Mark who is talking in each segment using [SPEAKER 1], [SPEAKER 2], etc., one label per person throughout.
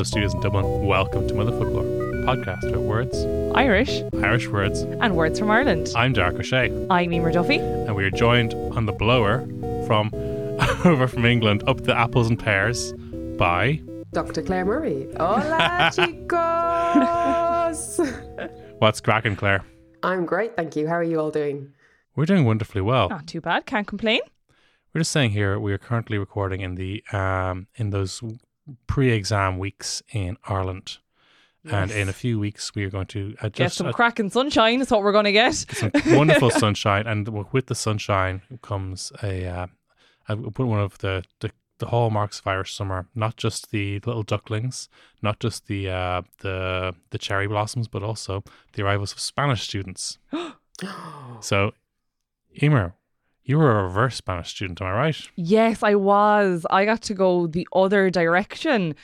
[SPEAKER 1] From Studios in Dublin, welcome to Motherfoclóir, podcast about words,
[SPEAKER 2] Irish,
[SPEAKER 1] Irish words.
[SPEAKER 2] and words from Ireland.
[SPEAKER 1] I'm Derek O'Shea,
[SPEAKER 2] I'm Emer Duffy.
[SPEAKER 1] and we are joined on the blower from over from England up the apples and pears by
[SPEAKER 3] Dr. Claire Murray. Hola, chicos.
[SPEAKER 1] what's cracking, Claire?
[SPEAKER 3] I'm great, thank you. How are you all doing?
[SPEAKER 1] We're doing wonderfully well.
[SPEAKER 2] Not too bad, can't complain.
[SPEAKER 1] We're just saying here we are currently recording in the um in those pre-exam weeks in Ireland, and in a few weeks we are going to uh,
[SPEAKER 2] Get some
[SPEAKER 1] uh,
[SPEAKER 2] cracking sunshine is what we're going to get.
[SPEAKER 1] some wonderful sunshine, and with the sunshine comes a, uh, a one of the, the the hallmarks of Irish summer. Not just the little ducklings, not just the uh, the the cherry blossoms, but also the arrivals of Spanish students. so, Emer, you were a reverse Spanish student, am I right?
[SPEAKER 2] Yes, I was. I got to go the other direction.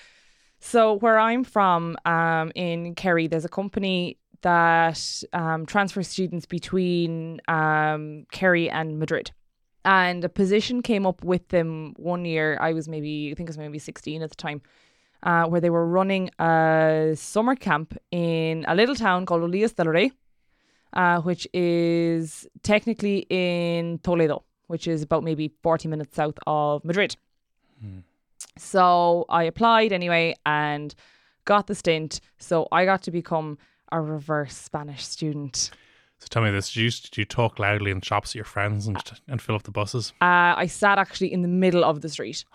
[SPEAKER 2] So where I'm from, um, in Kerry, there's a company that um, transfers students between um, Kerry and Madrid. And a position came up with them one year. I was maybe, I think I was maybe 16 at the time, uh, where they were running a summer camp in a little town called Olias del Rey, uh, which is technically in Toledo, which is about maybe 40 minutes south of Madrid. So I applied anyway and got the stint. So I got to become a reverse Spanish student.
[SPEAKER 1] So tell me this: did you, did you talk loudly in shops at your friends and and fill up the buses?
[SPEAKER 2] Uh, I sat actually in the middle of the street.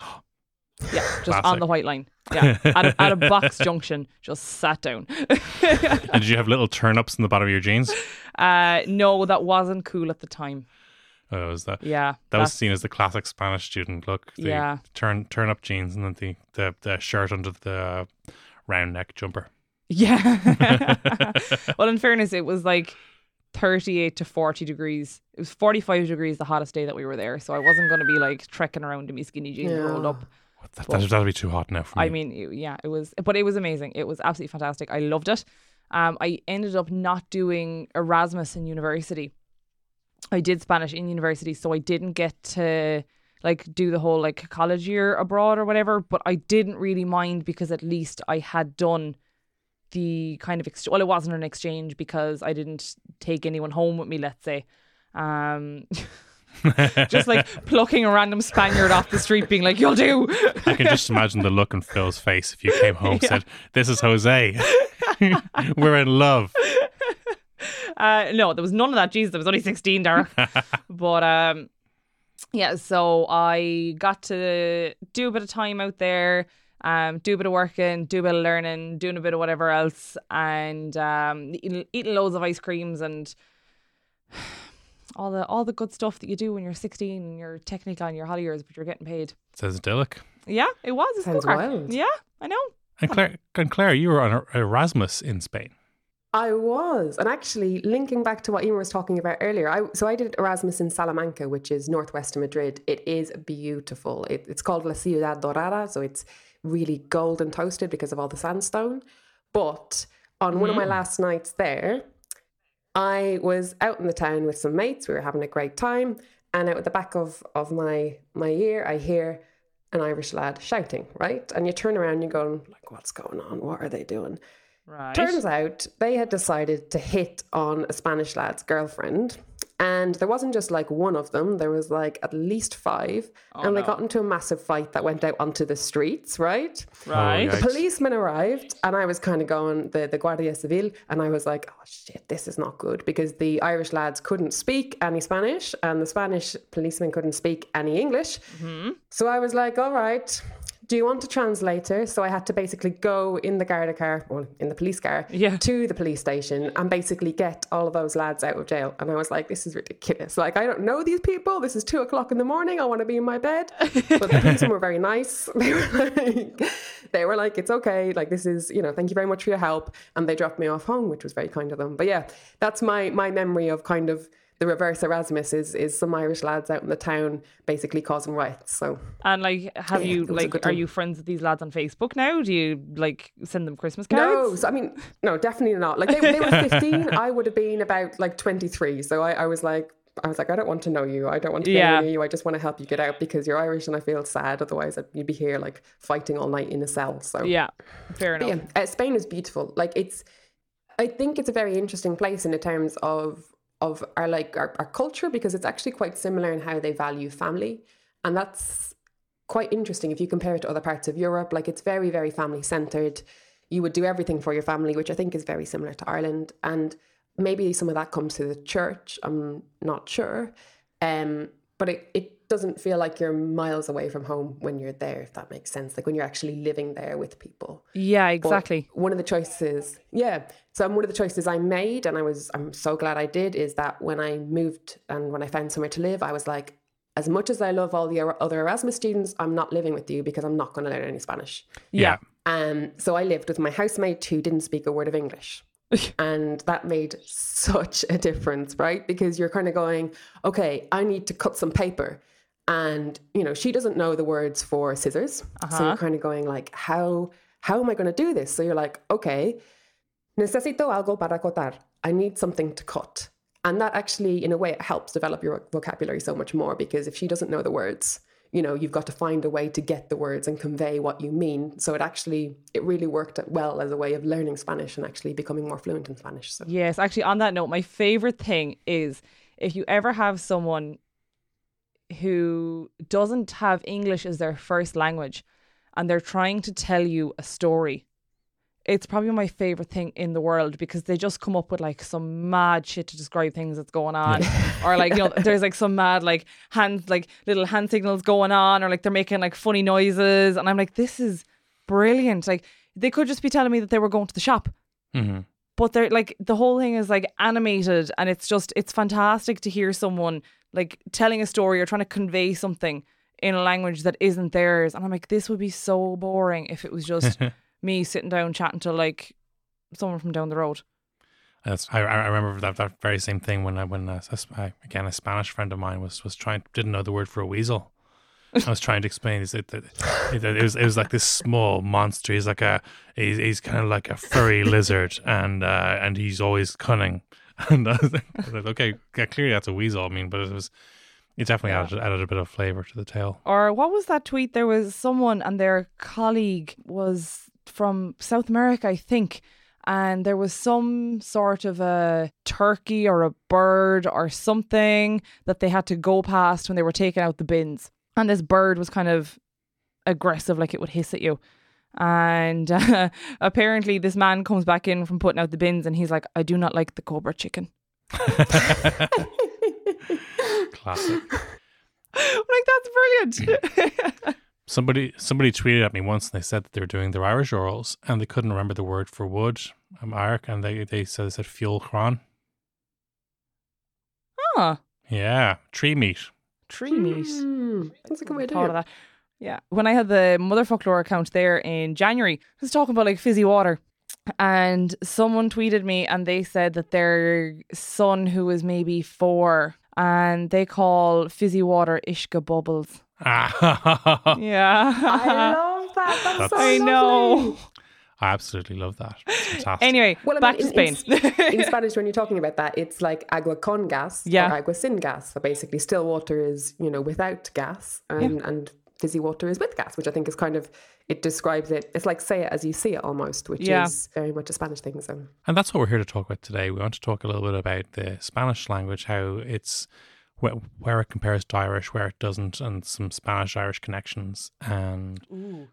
[SPEAKER 2] Yeah, just on the white line. Yeah, at a, at a box junction, just sat down.
[SPEAKER 1] and did you have little turnips in the bottom of your jeans?
[SPEAKER 2] Uh, no, that wasn't cool at the time.
[SPEAKER 1] Oh, was that?
[SPEAKER 2] Yeah,
[SPEAKER 1] That was seen as the classic Spanish student look. The
[SPEAKER 2] Yeah.
[SPEAKER 1] turn turn up jeans and then the, the, the shirt under the round neck jumper.
[SPEAKER 2] Yeah. well, in fairness, it was like 38 to 40 degrees. It was 45 degrees the hottest day that we were there. So I wasn't going to be like trekking around in my skinny jeans rolled up.
[SPEAKER 1] That, that, that'll be too hot now for me.
[SPEAKER 2] I mean, yeah, it was, but it was amazing. It was absolutely fantastic. I loved it. Um, I ended up not doing Erasmus in university. I did Spanish in university, so I didn't get to like do the whole like college year abroad or whatever. But I didn't really mind because at least I had done the kind of ex- well, it wasn't an exchange because I didn't take anyone home with me. Let's say. Um, just like plucking a random Spaniard off the street, being like, "You'll do."
[SPEAKER 1] I can just imagine the look on Phil's face if you came home and said, This is Jose. We're in love.
[SPEAKER 2] Uh, no, there was none of that. Jesus, there was only 16, Derek. but um, yeah, so I got to do a bit of time out there, um, do a bit of working, do a bit of learning, doing a bit of whatever else, and um, eating, eating loads of ice creams and all the all the good stuff that you do when you're 16 and you're technically on your holiday years, but you're getting paid.
[SPEAKER 1] Says idyllic.
[SPEAKER 2] Yeah, it was. It's
[SPEAKER 3] Sounds wild.
[SPEAKER 2] Yeah, I know.
[SPEAKER 1] And Claire, and Claire, you were on er-, Erasmus in Spain.
[SPEAKER 3] I was. And actually, linking back to what Emer was talking about earlier, I, so I did Erasmus in Salamanca, which is northwest of Madrid. It is beautiful. It, it's called La Ciudad Dorada, so it's really golden toasted because of all the sandstone. But on one of my mm. last nights there, I was out in the town with some mates. We were having a great time. And out at the back of, of my, my ear, I hear an Irish lad shouting, right? And you turn around and you're going, like, what's going on? What are they doing?
[SPEAKER 2] Right.
[SPEAKER 3] Turns out they had decided to hit on a Spanish lad's girlfriend. And there wasn't just like one of them, there was like at least five. Oh, and they got into a massive fight that went out onto the streets, right?
[SPEAKER 2] right.
[SPEAKER 1] Oh, yikes.
[SPEAKER 3] Policemen arrived, and I was kind of going, the, the Guardia Civil, and I was like, oh shit, this is not good because the Irish lads couldn't speak any Spanish, and the Spanish policemen couldn't speak any English. Mm-hmm. So I was like, all right. Do you want a translator? So I had to basically go in the Garda car, well, in the police car,
[SPEAKER 2] Yeah.
[SPEAKER 3] to the police station and basically get all of those lads out of jail. And I was like, this is ridiculous. Like, I don't know these people. This is two o'clock in the morning. I want to be in my bed. But the policemen were very nice. They were like, they were like, it's okay. Like, this is, you know, thank you very much for your help. And they dropped me off home, which was very kind of them. But yeah, that's my my memory of kind of the reverse Erasmus is is some Irish lads out in the town basically causing riots. So
[SPEAKER 2] And like, have
[SPEAKER 3] Yeah,
[SPEAKER 2] you
[SPEAKER 3] it was a
[SPEAKER 2] like, are
[SPEAKER 3] time.
[SPEAKER 2] you friends with these lads on Facebook now? Do you like send them Christmas cards?
[SPEAKER 3] No, so, I mean, no, definitely not. Like they, they were 15. I would have been about like 23. So I, I was like, I was like, I don't want to know you. I don't want to
[SPEAKER 2] Yeah.
[SPEAKER 3] know you. I just want to help you get out because you're Irish and I feel sad. Otherwise, you'd be here like fighting all night in a cell. So
[SPEAKER 2] Yeah, fair enough.
[SPEAKER 3] yeah, uh, Spain is beautiful. Like it's, I think it's a very interesting place in the terms of of our like our, our culture because it's actually quite similar in how they value family, and that's quite interesting if you compare it to other parts of Europe. Like it's very very family centered. You would do everything for your family, which I think is very similar to Ireland, and maybe some of that comes to the church. I'm not sure, um, but it it doesn't feel like you're miles away from home when you're there. If that makes sense, like when you're actually living there with people.
[SPEAKER 2] Yeah,
[SPEAKER 3] But
[SPEAKER 2] exactly.
[SPEAKER 3] One of the choices, yeah. So one of the choices I made, and I was, I'm so glad I did, is that when I moved and when I found somewhere to live, I was like, as much as I love all the er- other Erasmus students, I'm not living with you because I'm not going to learn any Spanish.
[SPEAKER 2] Yeah.
[SPEAKER 3] Um, so I lived with my housemate who didn't speak a word of English. and that made such a difference, right? Because you're kind of going, okay, I need to cut some paper. And, you know, she doesn't know the words for scissors. So you're uh-huh. kind of going like, how how am I going to do this? So you're like, okay, necesito algo para cortar. I need something to cut. And that actually, in a way, it helps develop your vocabulary so much more because if she doesn't know the words, you know, you've got to find a way to get the words and convey what you mean. So it actually, it really worked well as a way of learning Spanish and actually becoming more fluent in Spanish. So
[SPEAKER 2] Yes, actually, on that note, my favorite thing is if you ever have someone who doesn't have English as their first language and they're trying to tell you a story. It's probably my favorite thing in the world because they just come up with like some mad shit to describe things that's going on, or like you know, there's like some mad like hands, like little hand signals going on, or like they're making like funny noises, and I'm like, this is brilliant. Like they could just be telling me that they were going to the shop,
[SPEAKER 1] hmm
[SPEAKER 2] but they're like the whole thing is like animated and it's just it's fantastic to hear someone like telling a story or trying to convey something in a language that isn't theirs and i'm like this would be so boring if it was just me sitting down chatting to like someone from down the road
[SPEAKER 1] That's I, I remember that, that very same thing when I when a, a I- again a Spanish friend of mine was was trying didn't know the word for a weasel. I was trying to explain is it, it, it, it was it was like this small monster. He's like a he's, he's kind of like a furry lizard and uh, and he's always cunning. And I was like, I was like, okay, yeah, clearly that's a weasel. I mean, but it was it definitely added, added a bit of flavor to the tale.
[SPEAKER 2] or what was that tweet there was someone and their colleague was from south america i think and there was some sort of a turkey or a bird or something that they had to go past when they were taking out the bins and this bird was kind of aggressive like it would hiss at you and uh, apparently this man comes back in from putting out the bins and he's like i do not like the cobra chicken
[SPEAKER 1] Classic.
[SPEAKER 2] I'm like that's brilliant
[SPEAKER 1] Somebody somebody tweeted at me once and they said that they were doing their Irish orals and they couldn't remember the word for wood. I'm Irish and they, they said they said fuel cron.
[SPEAKER 2] huh
[SPEAKER 1] Yeah. Tree meat.
[SPEAKER 2] tree meat
[SPEAKER 3] Hmm, that's a good way to do
[SPEAKER 2] thought
[SPEAKER 3] it.
[SPEAKER 2] Of that. Yeah. When I had the Motherfoclóir account there in January, I was talking about like fizzy water. And someone tweeted me and they said that their son, who was maybe four, and they call fizzy water Ishka bubbles.
[SPEAKER 1] Ah,
[SPEAKER 2] Yeah.
[SPEAKER 3] I love that. That's,
[SPEAKER 1] That's-
[SPEAKER 3] so
[SPEAKER 2] I know.
[SPEAKER 1] I absolutely love that. It's fantastic.
[SPEAKER 2] Anyway,
[SPEAKER 3] Well, I
[SPEAKER 2] back
[SPEAKER 3] mean,
[SPEAKER 2] to
[SPEAKER 3] in-
[SPEAKER 2] Spain.
[SPEAKER 3] in, in Spanish, when you're talking about that, it's like agua con gas
[SPEAKER 2] Yeah.
[SPEAKER 3] or agua sin gas. So basically, still water is you know without gas, and and fizzy water is with gas, which I think is kind of it describes it. It's like say it as you see it almost, which
[SPEAKER 2] Yeah.
[SPEAKER 3] is very much a Spanish thing. So
[SPEAKER 1] And that's what we're here to talk about today. We want to talk a little bit about the Spanish language, how it's where, where it compares to Irish, where it doesn't, and some Spanish Irish connections, and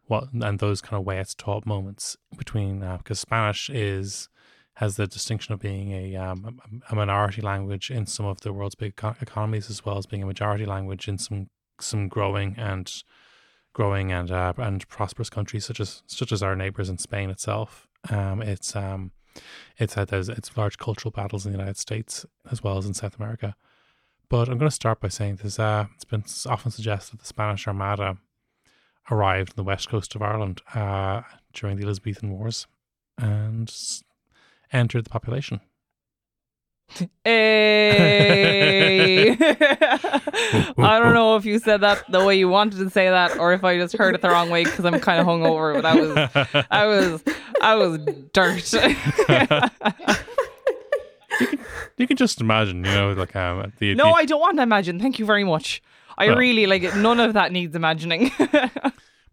[SPEAKER 1] what and those kind of way it's taught moments between because Spanish is has the distinction of being a um, a minority language in some of the world's big eco- economies, as well as being a majority language in some some growing and growing and uh, and prosperous countries such as such as our neighbors in Spain itself. Um, it's um, it's had those it's large cultural battles in the United States as well as in South America. But I'm going to start by saying this. uh, it's been often suggested that the Spanish Armada arrived on the west coast of Ireland uh, during the Elizabethan Wars and entered the population.
[SPEAKER 2] Hey. I don't know if you said that the way you wanted to say that, or if I just heard it the wrong way because I'm kind of hungover. But I was, I was, I was dirt.
[SPEAKER 1] You can just imagine, you know, like um, the
[SPEAKER 2] no,
[SPEAKER 1] the,
[SPEAKER 2] I don't want to imagine. Thank you very much. I
[SPEAKER 1] Well-
[SPEAKER 2] really like it. None of that needs imagining.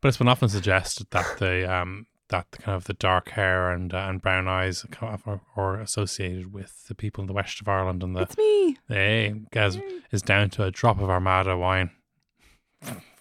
[SPEAKER 1] But it's been often suggested that the um that the kind of the dark hair and uh, and brown eyes kind of are, are associated with the people in the west of Ireland and the
[SPEAKER 2] it's me.
[SPEAKER 1] hey guys is down to a drop of Armada wine.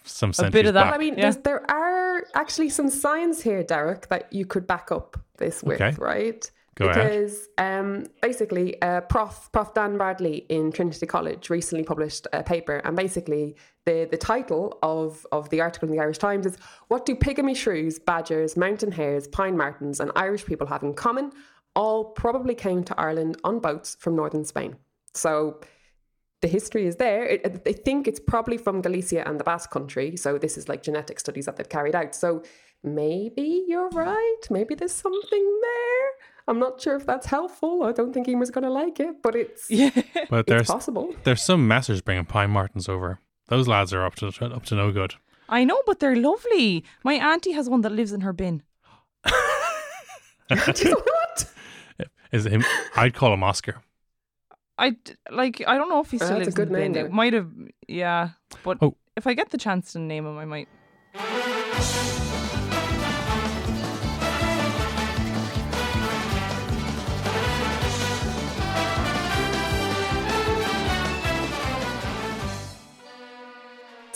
[SPEAKER 1] Some
[SPEAKER 2] sense.
[SPEAKER 1] A
[SPEAKER 2] bit of that.
[SPEAKER 1] back.
[SPEAKER 3] I mean,
[SPEAKER 2] Yeah.
[SPEAKER 3] there are actually some signs here, Derek, that you could back up this with,
[SPEAKER 1] Okay.
[SPEAKER 3] right?
[SPEAKER 1] Go
[SPEAKER 3] because um, basically, uh, Prof. Prof. Dan Bradley in Trinity College recently published a paper, and basically the the title of of the article in the Irish Times is "What do pygmy shrews, badgers, mountain hares, pine martens, and Irish people have in common? All probably came to Ireland on boats from northern Spain." So the history is there. They think it's probably from Galicia and the Basque Country. So this is like genetic studies that they've carried out. So maybe you're right. Maybe there's something there. I'm not sure if that's helpful. I don't think Emer's going to like it, but it's
[SPEAKER 2] Yeah.
[SPEAKER 1] but
[SPEAKER 3] it's
[SPEAKER 1] there's
[SPEAKER 3] possible.
[SPEAKER 1] there's some messers bringing pine martens over. Those lads are up to up to no good.
[SPEAKER 2] I know, but they're lovely. My auntie has one that lives in her bin.
[SPEAKER 3] what?
[SPEAKER 1] Is it him? I'd call him Oscar.
[SPEAKER 2] I d- like. I don't know if he oh, still
[SPEAKER 3] that's a
[SPEAKER 2] lives
[SPEAKER 3] good
[SPEAKER 2] in the
[SPEAKER 3] name,
[SPEAKER 2] bin.
[SPEAKER 3] though.
[SPEAKER 2] It might have. Yeah, but
[SPEAKER 1] Oh.
[SPEAKER 2] if I get the chance to name him, I might.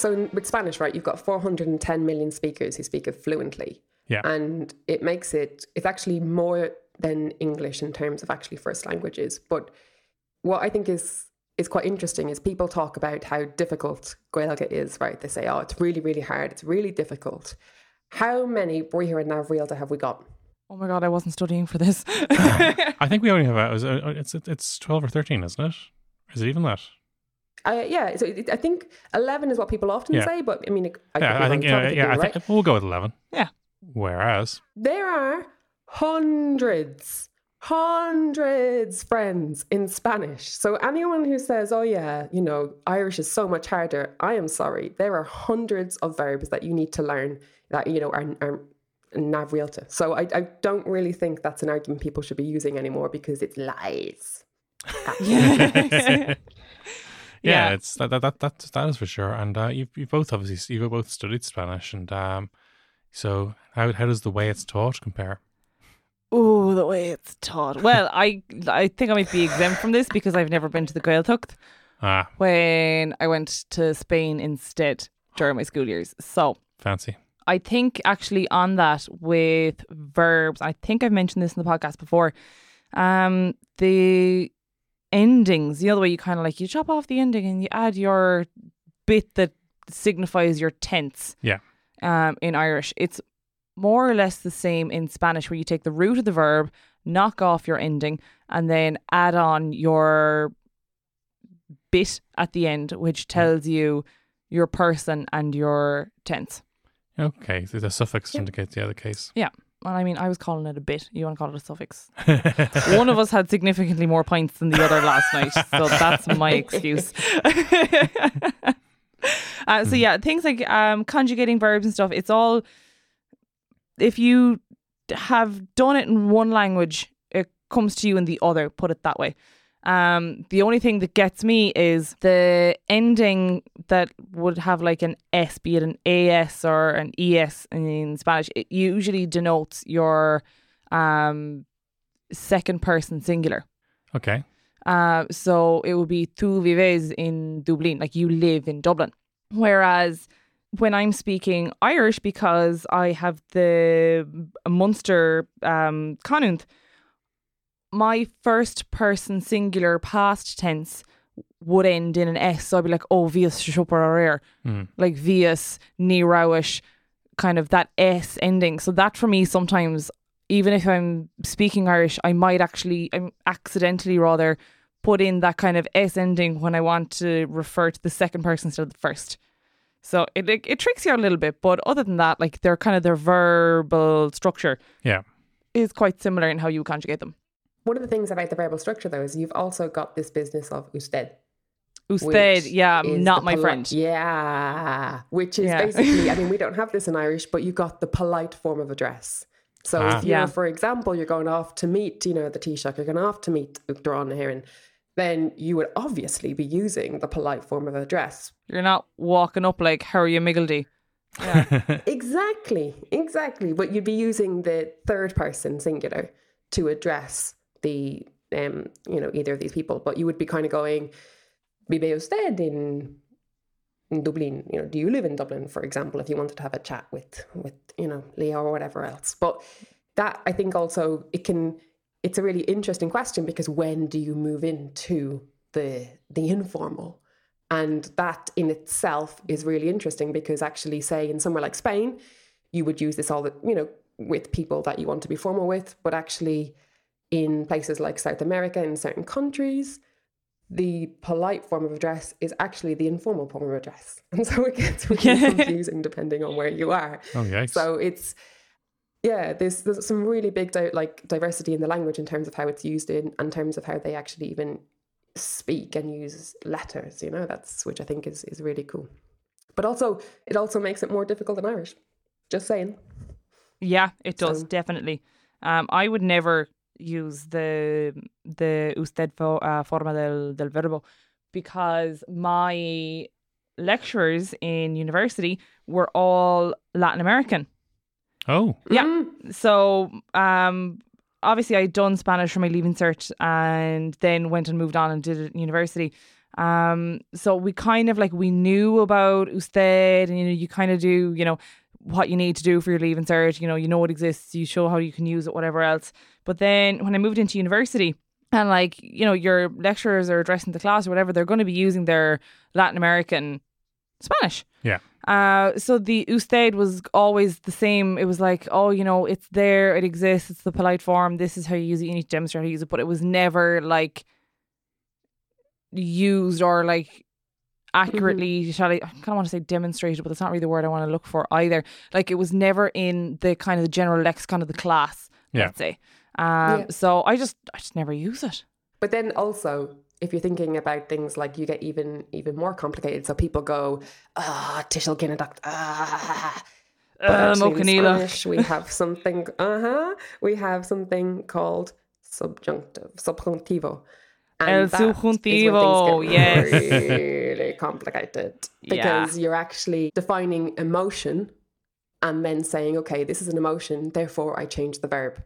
[SPEAKER 3] So in- with Spanish, right, you've got 410 million speakers who speak it fluently.
[SPEAKER 1] Yeah.
[SPEAKER 3] And it makes it, it's actually more than English in terms of actually first languages. But what I think is is quite interesting is people talk about how difficult Gaeilge is, right? They say, oh, it's really, really hard. It's really difficult. How many Boy here and now Realta have we got?
[SPEAKER 2] Oh my god, I wasn't studying for this.
[SPEAKER 1] I think we only have uh, a, uh, it's it's twelve or thirteen, isn't it? Is it even that?
[SPEAKER 3] Uh, yeah, so it, I think 11 is what people often
[SPEAKER 1] Yeah.
[SPEAKER 3] say, but I mean, I
[SPEAKER 1] yeah, I think yeah, yeah. I
[SPEAKER 3] you're right.
[SPEAKER 1] think we'll go with eleven.
[SPEAKER 2] yeah.
[SPEAKER 1] Whereas
[SPEAKER 3] There are hundreds, hundreds friends in Spanish. So anyone who says, oh, yeah, you know, Irish is so much harder, I am sorry. There are hundreds of verbs that you need to learn that, you know, are, are neamhrialta. So I, I don't really think that's an argument people should be using anymore because it's lies.
[SPEAKER 1] yeah,
[SPEAKER 2] Yeah.
[SPEAKER 1] it's that that that that, that is for sure. And uh, you've you both obviously you've both studied Spanish, and um, so how how does the way it's taught compare?
[SPEAKER 2] Oh, the way it's taught. Well, I I think I might be exempt from this because I've never been to the Gaeltacht
[SPEAKER 1] Ah,
[SPEAKER 2] when I went to Spain instead during my school years. So
[SPEAKER 1] fancy.
[SPEAKER 2] I think actually on that with verbs, I think I've mentioned this in the podcast before. Um, the endings, the way you kind of like you chop off the ending and you add your bit that signifies your tense.
[SPEAKER 1] Yeah.
[SPEAKER 2] Um, in Irish, it's more or less the same in Spanish, where you take the root of the verb, knock off your ending, and then add on your bit at the end, which tells you your person and your tense.
[SPEAKER 1] Okay, so the suffix indicates the other case.
[SPEAKER 2] Yeah. Well, I mean, I was calling it a bit. You want to call it a suffix? One of us had significantly more pints than the other last night, so that's my excuse. uh, so yeah, things like um, conjugating verbs and stuff. It's all if you have done it in one language, it comes to you in the other. Put it that way. Um, the only thing that gets me is the ending that would have like an S, be it an AS or an ES in Spanish. It usually denotes your um, second person singular.
[SPEAKER 1] Okay.
[SPEAKER 2] Uh, so it would be tu vives in Dublin, like you live in Dublin. Whereas when I'm speaking Irish, because I have the Munster um, Canúint, my first person singular past tense would end in an S. So I'd be like, oh, vias shupper
[SPEAKER 1] Mm.
[SPEAKER 2] like vias, nerowish, kind of that S ending. So that for me sometimes, even if I'm speaking Irish, I might actually, I'm accidentally rather put in that kind of S ending when I want to refer to the second person instead of the first. So it, it it tricks you out a little bit, but other than that, like they're kind of their verbal structure
[SPEAKER 1] Yeah.
[SPEAKER 2] is quite similar in how you conjugate them.
[SPEAKER 3] One of the things about the verbal structure, though, is you've also got this business of usted.
[SPEAKER 2] Usted, yeah, not my
[SPEAKER 3] poli-
[SPEAKER 2] friend.
[SPEAKER 3] Yeah, which is
[SPEAKER 2] Yeah.
[SPEAKER 3] basically, I mean, we don't have this in Irish, but you got the polite form of address. So
[SPEAKER 1] Ah.
[SPEAKER 3] if you're,
[SPEAKER 2] Yeah.
[SPEAKER 3] for example, you're going off to meet, you know, the Taoiseach, you're going off to meet Uachtaráin Heron, then you would obviously be using the polite form of address.
[SPEAKER 2] You're not walking up like how are you Miggledy.
[SPEAKER 3] Exactly, exactly. But you'd be using the third person singular to address the, um, you know, either of these people. But you would be kind of going, vive usted in, in Dublin? You know, do you live in Dublin, for example, if you wanted to have a chat with, with you know, Leo or whatever else. But that, I think also, it can, it's a really interesting question because when do you move into the the informal? And that in itself is really interesting because actually, say in somewhere like Spain, you would use this all the you know with people that you want to be formal with, but actually in places like South America, in certain countries, the polite form of address is actually the informal form of address, and so it gets really confusing depending on where you are.
[SPEAKER 1] Oh, yikes.
[SPEAKER 3] So it's yeah, there's there's some really big di- like diversity in the language in terms of how it's used in, in terms of how they actually even speak and use letters. You know, that's which I think is is really cool. But also, it also makes it more difficult in Irish. Just saying.
[SPEAKER 2] Yeah, it does
[SPEAKER 3] So-
[SPEAKER 2] definitely. Um, I would never use the the usted fo, uh, forma del del verbo because my lecturers in university were all Latin American.
[SPEAKER 1] oh.
[SPEAKER 2] Yeah.
[SPEAKER 3] Mm.
[SPEAKER 2] So um, obviously I'd done Spanish for my leaving cert and then went and moved on and did it in university. Um, so we kind of like we knew about usted and you know you kind of do you know what you need to do for your leaving cert. You know you know it exists. You show how you can use it, whatever else. But then when I moved into university. And like you know, your lecturers are addressing the class or whatever, they're going to be using their Latin American Spanish.
[SPEAKER 1] Yeah.
[SPEAKER 2] Uh, so the usted was always the same. It was like, oh, you know, it's there, it exists, it's the polite form. This is how you use it. You need to demonstrate how you use it. But it was never like used or like accurately. Shall I? I kind of want to say demonstrated, but that's not really the word I want to look for either. Like it was never in the kind of the general lexicon of the class.
[SPEAKER 1] Yeah.
[SPEAKER 2] Let's say. Um.
[SPEAKER 3] Yeah.
[SPEAKER 2] So I just, I just never use it.
[SPEAKER 3] But then also, if you're thinking about things like you get even even more complicated. So people go, ah, tishel ginnaduct, ah. But
[SPEAKER 2] Uh,
[SPEAKER 3] in Spanish, we have something. Uh huh. We have something called subjunctive, subjuntivo.
[SPEAKER 2] El
[SPEAKER 3] that is where things get
[SPEAKER 2] subjuntivo, yes.
[SPEAKER 3] really complicated
[SPEAKER 2] Yeah.
[SPEAKER 3] because you're actually defining emotion and then saying, okay, this is an emotion, therefore I change the verb.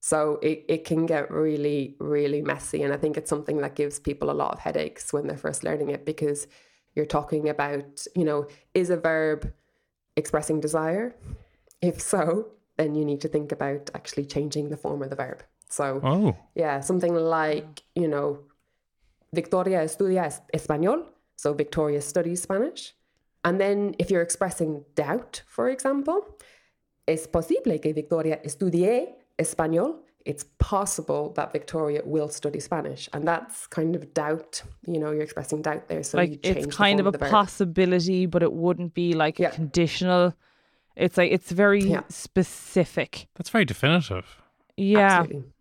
[SPEAKER 3] So it, it can get really, really messy. And I think it's something that gives people a lot of headaches when they're first learning it because you're talking about, you know, is a verb expressing desire? If so, then you need to think about actually changing the form of the verb. So,
[SPEAKER 1] Oh.
[SPEAKER 3] yeah, something like, you know, Victoria estudia español. So Victoria studies Spanish. And then if you're expressing doubt, for example, es posible que Victoria estudie español. It's possible that Victoria will study Spanish. And that's kind of doubt. You know, you're expressing doubt there. So you
[SPEAKER 2] like
[SPEAKER 3] change
[SPEAKER 2] it's
[SPEAKER 3] the
[SPEAKER 2] kind of
[SPEAKER 3] form
[SPEAKER 2] a
[SPEAKER 3] the
[SPEAKER 2] possibility, but it wouldn't be like
[SPEAKER 3] Yeah.
[SPEAKER 2] conditional. It's like it's very
[SPEAKER 3] Yeah.
[SPEAKER 2] specific.
[SPEAKER 1] That's very definitive.
[SPEAKER 2] Yeah.
[SPEAKER 3] Absolutely.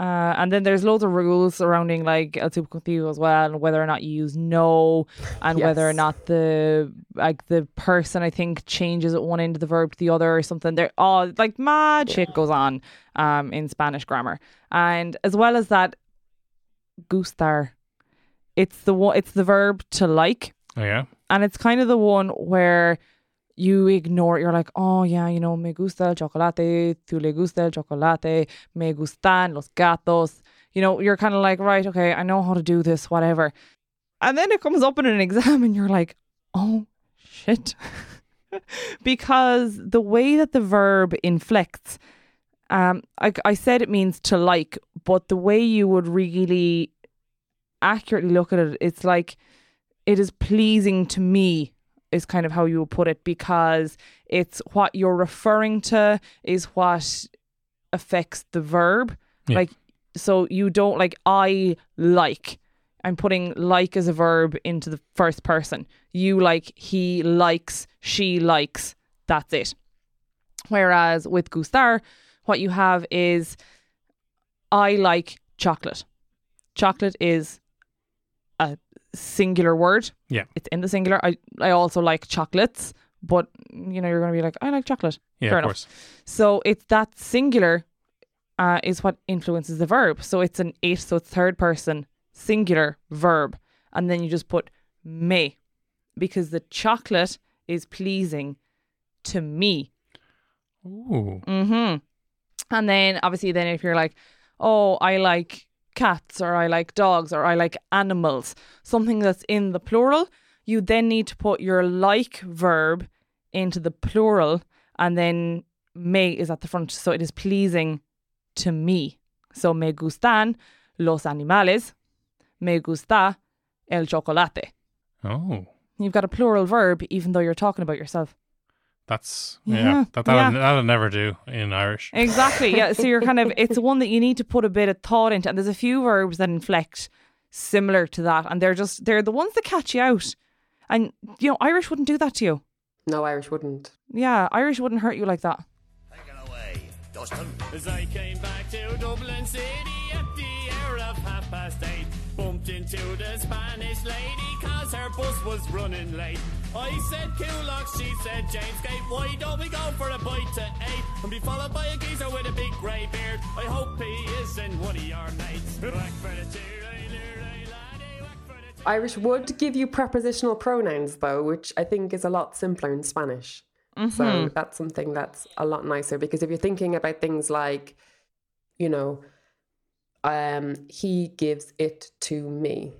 [SPEAKER 2] Uh, and then there's loads of rules surrounding like el subjuntivo as well, and whether or not you use no, and whether or not the like the person I think changes at one end of the verb to the other or something. There, oh, like mad shit goes on um in Spanish grammar, and as well as that, gustar. It's the one. It's the verb to like,
[SPEAKER 1] Oh yeah.
[SPEAKER 2] and it's kind of the one where you ignore it. You're like, oh yeah, you know, me gusta el chocolate, tú le gusta el chocolate, me gustan los gatos. You know, you're kind of like, right, okay, I know how to do this, whatever. And then it comes up in an exam, and you're like, oh shit, because the way that the verb inflects. Um, I, I said it means to like, but the way you would really accurately look at it, it's like it is pleasing to me is kind of how you would put it because it's what you're referring to is what affects the verb.
[SPEAKER 1] Yeah.
[SPEAKER 2] Like so you don't like I like. I'm putting like as a verb into the first person. You like, he likes, she likes. That's it. Whereas with gustar, what you have is I like chocolate. Chocolate is singular word.
[SPEAKER 1] Yeah.
[SPEAKER 2] It's in the singular. I, I also like chocolates, but you know, you're going to be like, I like chocolate.
[SPEAKER 1] Yeah,
[SPEAKER 2] Fair
[SPEAKER 1] of
[SPEAKER 2] enough.
[SPEAKER 1] course.
[SPEAKER 2] So it's that singular uh, is what influences the verb. So it's an it, so it's third person singular verb. And then you just put me because the chocolate is pleasing to me.
[SPEAKER 1] Ooh.
[SPEAKER 2] Mm-hmm. And then obviously then if you're like, oh, I like cats or I like dogs or I like animals, something that's in the plural, you then need to put your like verb into the plural and then me is at the front. So it is pleasing to me. So me gustan los animales, me gusta el chocolate.
[SPEAKER 1] Oh.
[SPEAKER 2] You've got a plural verb even though you're talking about yourself.
[SPEAKER 1] That's
[SPEAKER 2] Yeah,
[SPEAKER 1] yeah. That that'll,
[SPEAKER 2] yeah.
[SPEAKER 1] that'll never do in Irish.
[SPEAKER 2] Exactly. Yeah. So you're kind of it's one that you need to put a bit of thought into. And there's a few verbs that inflect similar to that. And they're just they're the ones that catch you out. And you know, Irish wouldn't do that to you.
[SPEAKER 3] No, Irish wouldn't.
[SPEAKER 2] Yeah, Irish wouldn't hurt you like that.
[SPEAKER 4] Take it away, Dustin.
[SPEAKER 5] As I came back to Dublin City at the hour of half past eight, bumped into the Spanish lady cause her bus was running late. I said Coolock, she said Jamesgate, why don't we go for a bite to eight and be followed by a geezer with a big grey beard? I hope he isn't one of your mates. Whack for the cheer, laddie, whack for the
[SPEAKER 3] Irish would give you prepositional pronouns though, which I think is a lot simpler in Spanish. Mm-hmm. So that's something that's a lot nicer because if you're thinking about things like, you know, um, he gives it to me,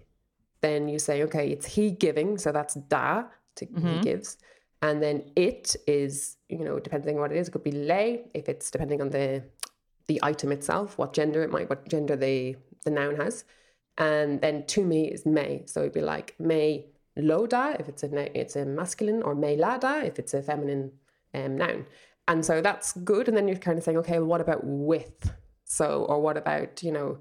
[SPEAKER 3] then you say, okay, it's he giving, so that's da, to, he gives. And then it is, you know, depending on what it is, it could be lei, if it's depending on the the item itself, what gender it might, what gender the the noun has. And then to me is me. So it'd be like me loda if it's a it's a masculine, or me lada if it's a feminine um, noun. And so that's good. And then you're kind of saying, okay, well, what about with? So, or what about you know,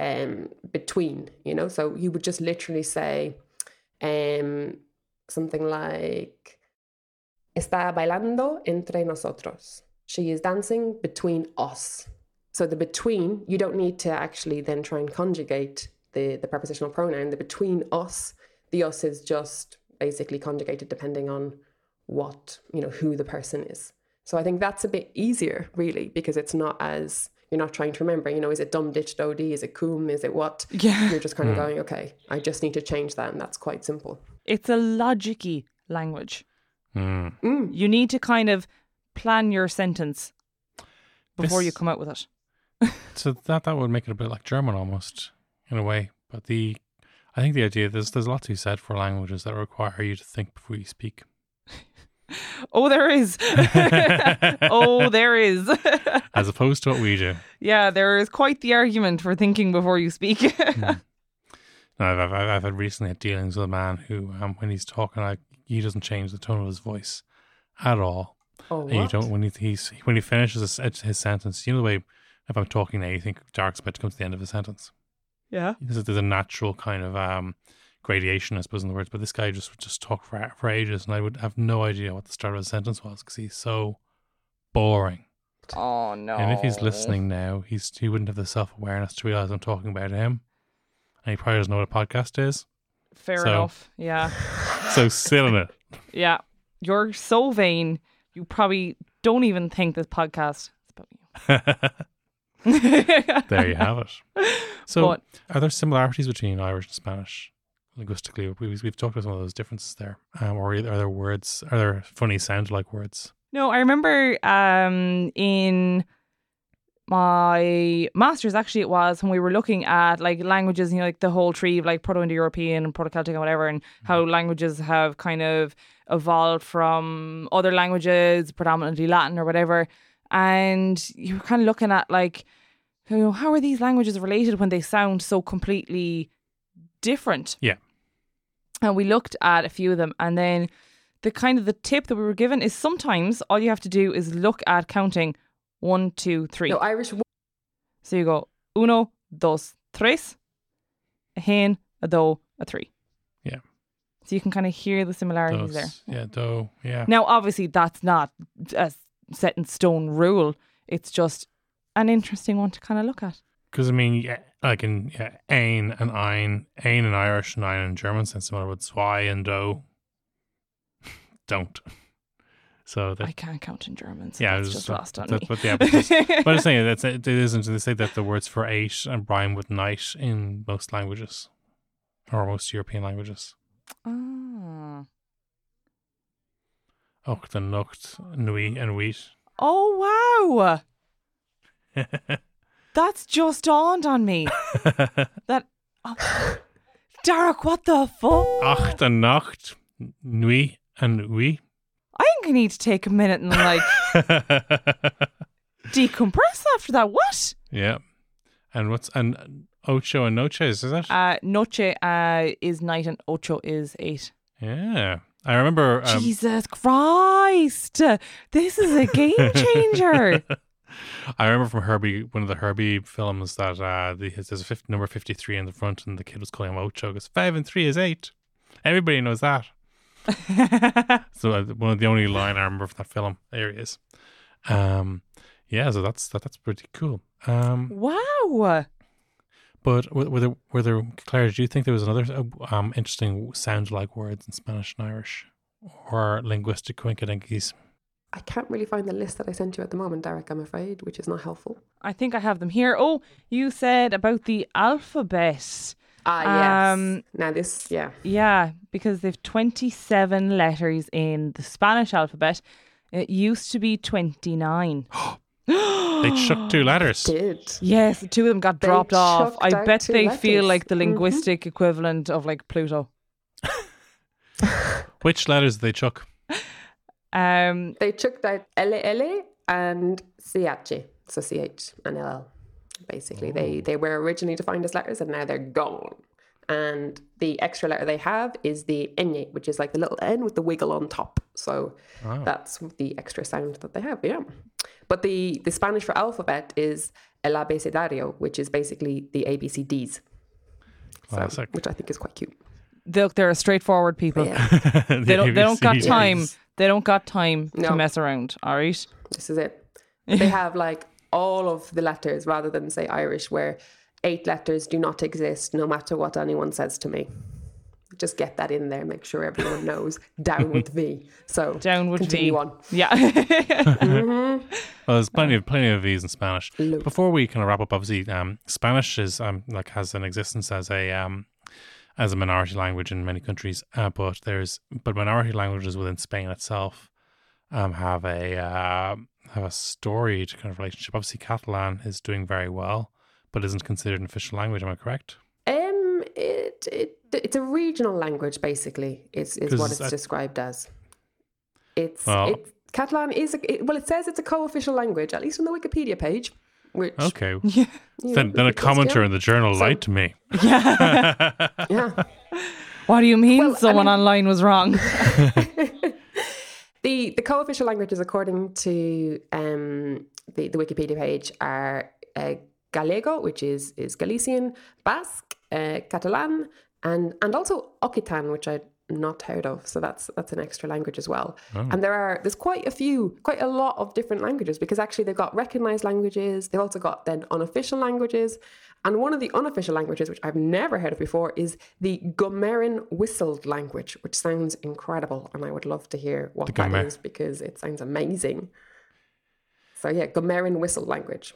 [SPEAKER 3] um, between? You know, so you would just literally say, um, something like, está bailando entre nosotros. She is dancing between us. So the between, you don't need to actually then try and conjugate the, the prepositional pronoun. The between us, the us is just basically conjugated depending on what, you know, who the person is. So I think that's a bit easier, really, because it's not as you're not trying to remember, you know, is it dum ditch dodi? Is it cum? Is it what?
[SPEAKER 2] Yeah.
[SPEAKER 3] You're just kind of going, okay, I just need to change that, and that's quite simple.
[SPEAKER 2] It's a logicy language.
[SPEAKER 1] Mm.
[SPEAKER 2] You need to kind of plan your sentence before you come out with it.
[SPEAKER 1] So that that would make it a bit like German almost in a way. But the I think the idea there's there's a lot to be said for languages that require you to think before you speak.
[SPEAKER 2] Oh, there is. oh, there is.
[SPEAKER 1] As opposed to what we do.
[SPEAKER 2] yeah, there is quite the argument for thinking before you speak.
[SPEAKER 1] No, I've, I've, I've had recently had dealings with a man who, um, when he's talking, like he doesn't change the tone of his voice at all.
[SPEAKER 3] Oh,
[SPEAKER 1] And you don't when he he's when he finishes his, his sentence. You know the way if I'm talking now, you think Dark's about to come to the end of his sentence.
[SPEAKER 2] yeah.
[SPEAKER 1] There's a, there's a natural kind of um, gradation, I suppose, in the words. But this guy just would just talk for for ages, and I would have no idea what the start of a sentence was because he's so boring.
[SPEAKER 2] Oh no.
[SPEAKER 1] And if he's listening now, he's he wouldn't have the self awareness to realize I'm talking about him, and he probably doesn't know what a podcast is.
[SPEAKER 2] Fair
[SPEAKER 1] So-
[SPEAKER 2] enough. Yeah.
[SPEAKER 1] So sit in it.
[SPEAKER 2] Yeah. You're so vain. You probably don't even think this podcast is about you.
[SPEAKER 1] there you have it. So,
[SPEAKER 2] But-
[SPEAKER 1] are there similarities between Irish and Spanish linguistically? We, we've talked about some of those differences there. Um, or are there words? Are there funny sound like words?
[SPEAKER 2] No, I remember um, in my master's, actually, it was when we were looking at like languages, you know, like the whole tree of like Proto Indo European and Proto Celtic and whatever, and how languages have kind of evolved from other languages, predominantly Latin or whatever. And you were kind of looking at like, you know, how are these languages related when they sound so completely different?
[SPEAKER 1] Yeah.
[SPEAKER 2] and we looked at a few of them and then the kind of the tip that we were given is sometimes all you have to do is look at counting one two three
[SPEAKER 3] No, Irish.
[SPEAKER 2] so you go uno dos tres a hen a do a three
[SPEAKER 1] Yeah.
[SPEAKER 2] so you can kind of hear the similarities there
[SPEAKER 1] Yeah, do. Yeah.
[SPEAKER 2] now obviously that's not a set in stone rule it's just an interesting one to kind of look at
[SPEAKER 1] Because I mean, yeah, like in yeah, ein and ein, ein in Irish and ein in German sound similar, with zwei and do don't. So that
[SPEAKER 2] I can't count in German so
[SPEAKER 1] yeah,
[SPEAKER 2] that's
[SPEAKER 1] it's
[SPEAKER 2] just
[SPEAKER 1] uh,
[SPEAKER 2] lost on
[SPEAKER 1] that-
[SPEAKER 2] me
[SPEAKER 1] But yeah, but, it's- but I'm saying that's it isn't. They say that the words for eight and rhyme with night in most languages, or most European languages.
[SPEAKER 2] Ah.
[SPEAKER 1] Och and nocht, nui and wheat.
[SPEAKER 2] oh wow That's just dawned on me. that. Oh, Derek, what the fuck?
[SPEAKER 1] Acht and nacht, nui and oui.
[SPEAKER 2] I think I need to take a minute and like decompress after that. What?
[SPEAKER 1] yeah. And what's and ocho and noche is that?
[SPEAKER 2] Uh, noche uh, is night and ocho is eight.
[SPEAKER 1] yeah. I remember um,
[SPEAKER 2] Jesus Christ. This is a game changer.
[SPEAKER 1] I remember from Herbie, one of the Herbie films, that uh, the, there's a 50, number 53 in the front, and the kid was calling him Ocho. Because five and three is eight. Everybody knows that. so uh, one of the only line I remember from that film. There he is. Um, yeah, so that's that, that's pretty cool. Um,
[SPEAKER 2] wow.
[SPEAKER 1] but were, were there were there Claire? Do you think there was another uh, um interesting sound like words in Spanish and Irish, or linguistic coincidences?
[SPEAKER 3] I can't really find the list that I sent you at the moment, Derek. I'm afraid, which is not helpful.
[SPEAKER 2] I think I have them here. Oh, you said about the alphabet.
[SPEAKER 3] Ah, yes.
[SPEAKER 2] Um,
[SPEAKER 3] now this, yeah.
[SPEAKER 2] Yeah, because they've 27 letters in the Spanish alphabet. It used to be 29.
[SPEAKER 1] They chucked two letters.
[SPEAKER 3] Did.
[SPEAKER 2] Yes, two of them got
[SPEAKER 3] They
[SPEAKER 2] dropped off. I bet
[SPEAKER 3] two
[SPEAKER 2] they feel like the
[SPEAKER 3] Mhm.
[SPEAKER 2] linguistic equivalent of like Pluto.
[SPEAKER 1] Which letters did they chuck?
[SPEAKER 2] Um,
[SPEAKER 3] They took out LL and CH, so CH and LL. Basically, they they were originally defined as letters, and now they're gone. And the extra letter they have is the ñ, which is like the little n with the wiggle on top. So that's the extra sound that they have. Yeah, but the the Spanish for alphabet is el abecedario, which is basically the ABCDs. So, which I think is quite cute.
[SPEAKER 2] they're, they're straightforward people.
[SPEAKER 3] Yeah,
[SPEAKER 2] They don't. They don't got time. They don't got time to mess around. All right.
[SPEAKER 3] this is it. They have like all of the letters rather than say Irish, where eight letters do not exist no matter what anyone says to me. Just get that in there, make sure everyone knows. Down with V. So
[SPEAKER 2] Down with
[SPEAKER 3] continue
[SPEAKER 2] V.
[SPEAKER 3] on.
[SPEAKER 2] Yeah.
[SPEAKER 1] Well, there's plenty of plenty of these in Spanish. Before we kind of wrap up, obviously, um, Spanish is um like has an existence as a um as a minority language in many countries, uh, but there's but minority languages within Spain itself um have a uh, have a storied kind of relationship. Obviously, Catalan is doing very well, but isn't considered an official language. Am I correct?
[SPEAKER 3] Um, it, it it's a regional language basically. Is is what it's
[SPEAKER 1] I-
[SPEAKER 3] described as. It's
[SPEAKER 1] Well-
[SPEAKER 3] it, Catalan is a, it, well. It says it's a co-official language, at least on the Wikipedia page. Which
[SPEAKER 1] Okay.
[SPEAKER 3] you
[SPEAKER 1] Then, then a commenter in the journal
[SPEAKER 3] So-
[SPEAKER 1] lied to me.
[SPEAKER 3] Yeah. yeah.
[SPEAKER 2] what do you mean?
[SPEAKER 3] Well, I
[SPEAKER 2] Someone
[SPEAKER 3] mean-
[SPEAKER 2] online was wrong.
[SPEAKER 3] The the co-official languages, according to um, the the Wikipedia page, are uh, Gallego, which is is Galician, Basque, uh, Catalan, and and also Occitan, which I'd not heard of. So that's that's an extra language as well. Oh. And there are there's quite a few, quite a lot of different languages because actually they've got recognized languages. They've also got then unofficial languages. And one of the unofficial languages, which I've never heard of before, is the Gomeran whistled language, which sounds incredible. And I would love to hear what
[SPEAKER 1] The
[SPEAKER 3] that
[SPEAKER 1] Gomer-
[SPEAKER 3] is because it sounds amazing. So yeah, Gomeran whistle language.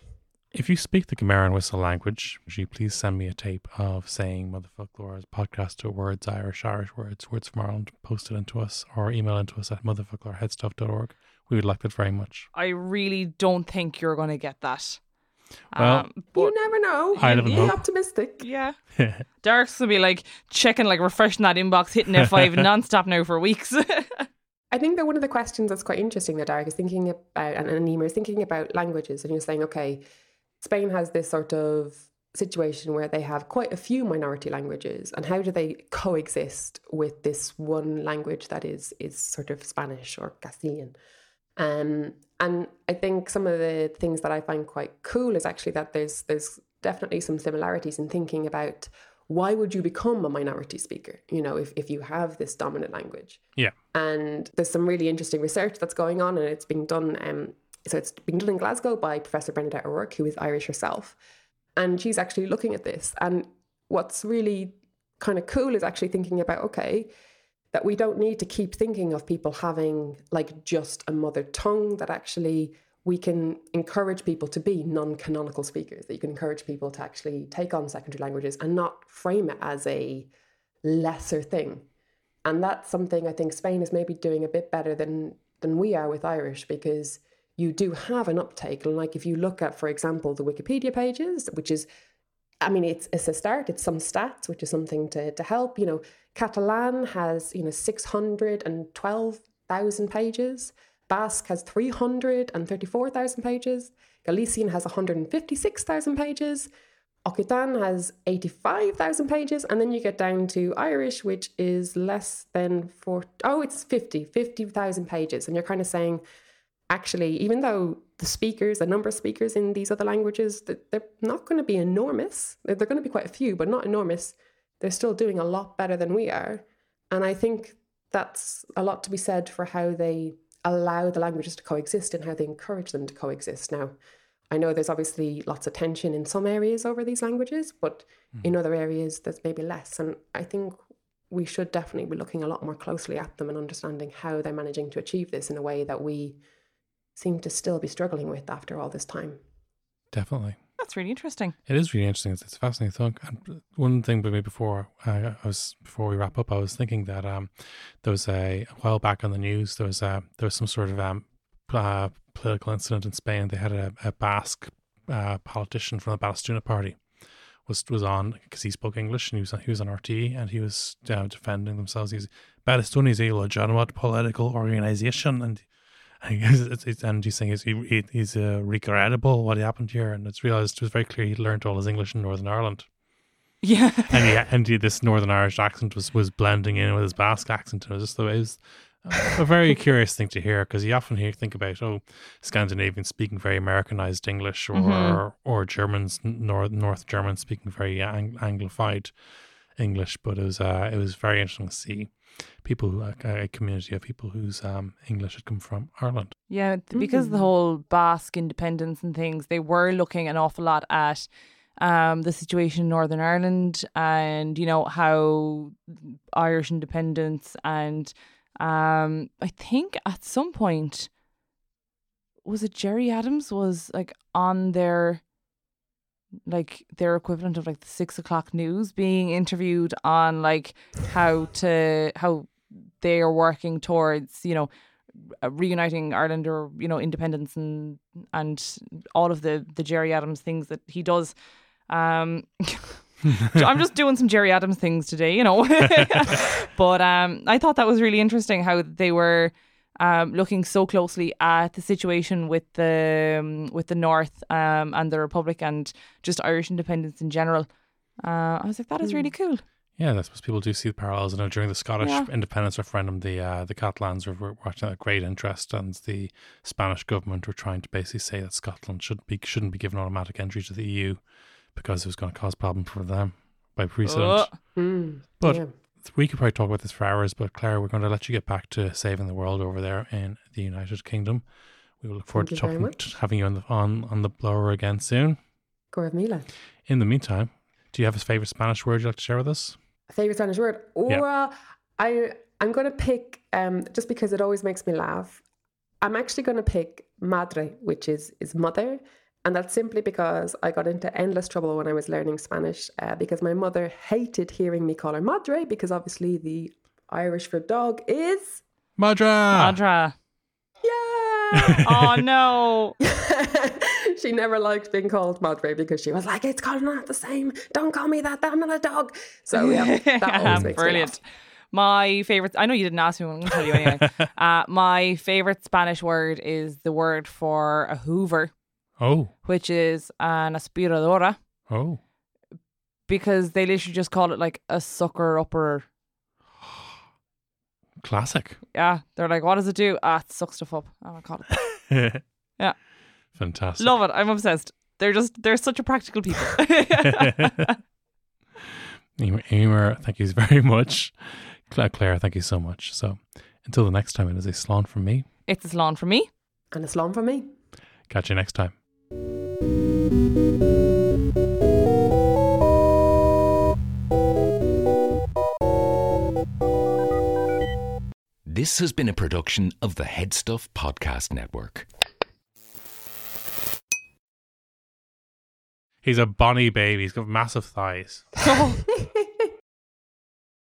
[SPEAKER 1] If you speak the Gamera and Whistle language, would you please send me a tape of saying Motherfoclóir's podcast to words, Irish, Irish words, words from Ireland, post it into us or email into us at motherfucklorheadstuff.org. We would like that very much.
[SPEAKER 2] I really don't think you're going to get that.
[SPEAKER 1] Well,
[SPEAKER 2] Um,
[SPEAKER 3] you never know.
[SPEAKER 1] I never
[SPEAKER 3] Be
[SPEAKER 1] know.
[SPEAKER 3] optimistic.
[SPEAKER 2] yeah, Derek's gonna be like checking, like refreshing that inbox, hitting F5 nonstop now for weeks.
[SPEAKER 3] I think that one of the questions that's quite interesting that Derek is thinking about, and, and Nima is thinking about languages, and you're saying, okay, Spain has this sort of situation where they have quite a few minority languages, and how do they coexist with this one language that is is sort of Spanish or Castilian? Um, and I think some of the things that I find quite cool is actually that there's there's definitely some similarities in thinking about why would you become a minority speaker? You know, if, if you have this dominant language.
[SPEAKER 1] Yeah.
[SPEAKER 3] And there's some really interesting research that's going on, and it's being done. Um, so it's being done in Glasgow by Professor Bernadette O'Rourke, who is Irish herself, and she's actually looking at this. And what's really kind of cool is actually thinking about okay, that we don't need to keep thinking of people having like just a mother tongue. That actually we can encourage people to be non-canonical speakers. That you can encourage people to actually take on secondary languages and not frame it as a lesser thing. And that's something I think Spain is maybe doing a bit better than than we are with Irish because you do have an uptake. And like if you look at, for example, the Wikipedia pages, which is I mean, it's it's a start. It's some stats, which is something to to help. You know, Catalan has you know six hundred and twelve thousand pages. Basque has three hundred and thirty four thousand pages. Galician has one hundred and fifty six thousand pages. Occitan has 85,000 pages, and then you get down to Irish, which is less than four, oh, it's 50, 50,000 pages. And you're kind of saying, actually, even though the speakers, the number of speakers in these other languages, they're not going to be enormous. They're going to be quite a few, but not enormous. They're still doing a lot better than we are. And I think that's a lot to be said for how they allow the languages to coexist and how they encourage them to coexist. Now, I know there's obviously lots of tension in some areas over these languages, but in hmm. other areas there's maybe less. And I think we should definitely be looking a lot more closely at them and understanding how they're managing to achieve this in a way that we seem to still be struggling with after all this time.
[SPEAKER 1] Definitely.
[SPEAKER 2] That's really interesting.
[SPEAKER 1] It is really interesting. It's, it's a fascinating thing. And one thing, but maybe before I, I was before we wrap up, I was thinking that um, there was a, a while back on the news. There was a there was some sort of um, uh, political incident in Spain. They had a, a Basque uh, politician from the Batasuna party was was on because he spoke English and he was on, he was on RT and he was uh, defending themselves. He's Batasuna is a legitimate political organization and. And he's, it's- it's- and he's saying he's, he, he- he's uh, regrettable what happened here, and it's realized it was very clear he'd learned all his English in Northern Ireland
[SPEAKER 2] Yeah.
[SPEAKER 1] and he and he, this Northern Irish accent was was blending in with his Basque accent, and it was just the way it was a very curious thing to hear because you often hear think about oh Scandinavians speaking very Americanized English or
[SPEAKER 2] Mhm.
[SPEAKER 1] or Germans North North Germans speaking very ang- Anglified English, but it was uh, it was very interesting to see people who, a, a community of people whose um, English had come from Ireland.
[SPEAKER 2] Yeah, th- because of the whole Basque independence and things, they were looking an awful lot at um, the situation in Northern Ireland and, you know, how Irish independence and um, I think at some point, was it Gerry Adams was like on their like their equivalent of like the six o'clock news being interviewed on like how to how they are working towards you know uh, reuniting Ireland or you know independence and and all of the the Gerry Adams things that he does. Um, I'm just doing some Gerry Adams things today, you know. but um, I thought that was really interesting how they were um, looking so closely at the situation with the um, with the North um, and the Republic and just Irish independence in general. Uh, I was like, that is really cool.
[SPEAKER 1] Yeah, I suppose people do see the parallels. You know, during the Scottish
[SPEAKER 2] Yeah.
[SPEAKER 1] independence referendum, the uh, the Catalans were, were watching that great interest, and the Spanish government were trying to basically say that Scotland should be shouldn't be given automatic entry to the EU because it was going to cause problems for them by precedent.
[SPEAKER 2] Oh.
[SPEAKER 3] Mm,
[SPEAKER 1] But
[SPEAKER 3] yeah.
[SPEAKER 1] We could probably talk about this for hours. But Claire, we're going to let you get back to saving the world over there in the United Kingdom. We will look forward
[SPEAKER 3] Thank
[SPEAKER 1] to talking, to having you on the on on the blower again soon.
[SPEAKER 3] Mila.
[SPEAKER 1] In the meantime, do you have a favorite Spanish word you'd like to share with us?
[SPEAKER 3] Favorite Spanish word?
[SPEAKER 1] Yeah.
[SPEAKER 3] Well, I I'm gonna pick um just because it always makes me laugh. I'm actually gonna pick madre, which is is mother, And that's simply because I got into endless trouble when I was learning Spanish uh, because my mother hated hearing me call her madre because obviously the Irish for dog is.
[SPEAKER 1] madre.
[SPEAKER 2] Madre.
[SPEAKER 3] Yeah!
[SPEAKER 2] Oh no.
[SPEAKER 3] she never liked being called madre because she was like, it's called not the same. Don't call me that. I'm not a dog. So yeah, that always makes
[SPEAKER 2] Brilliant.
[SPEAKER 3] Me laugh.
[SPEAKER 2] My favorite, I know you didn't ask me, I'm going to tell you anyway. uh, my favorite Spanish word is the word for a hoover,
[SPEAKER 1] Oh.
[SPEAKER 2] which is an aspiradora,
[SPEAKER 1] Oh.
[SPEAKER 2] because they literally just call it like a sucker upper.
[SPEAKER 1] Classic.
[SPEAKER 2] Yeah, they're like, what does it do? Ah, it sucks stuff up. I'm going to call it. Yeah.
[SPEAKER 1] Fantastic.
[SPEAKER 2] Love it. I'm obsessed. They're just, they're such a practical people.
[SPEAKER 1] Emer, Emer, thank you very much. Claire, thank you so much. So until the next time, it is a slán from me.
[SPEAKER 2] it's a slán for me.
[SPEAKER 3] And a slán for me.
[SPEAKER 1] Catch you next time.
[SPEAKER 6] This has been a production of the Head Stuff Podcast Network.
[SPEAKER 1] He's a bonny baby. He's got massive thighs.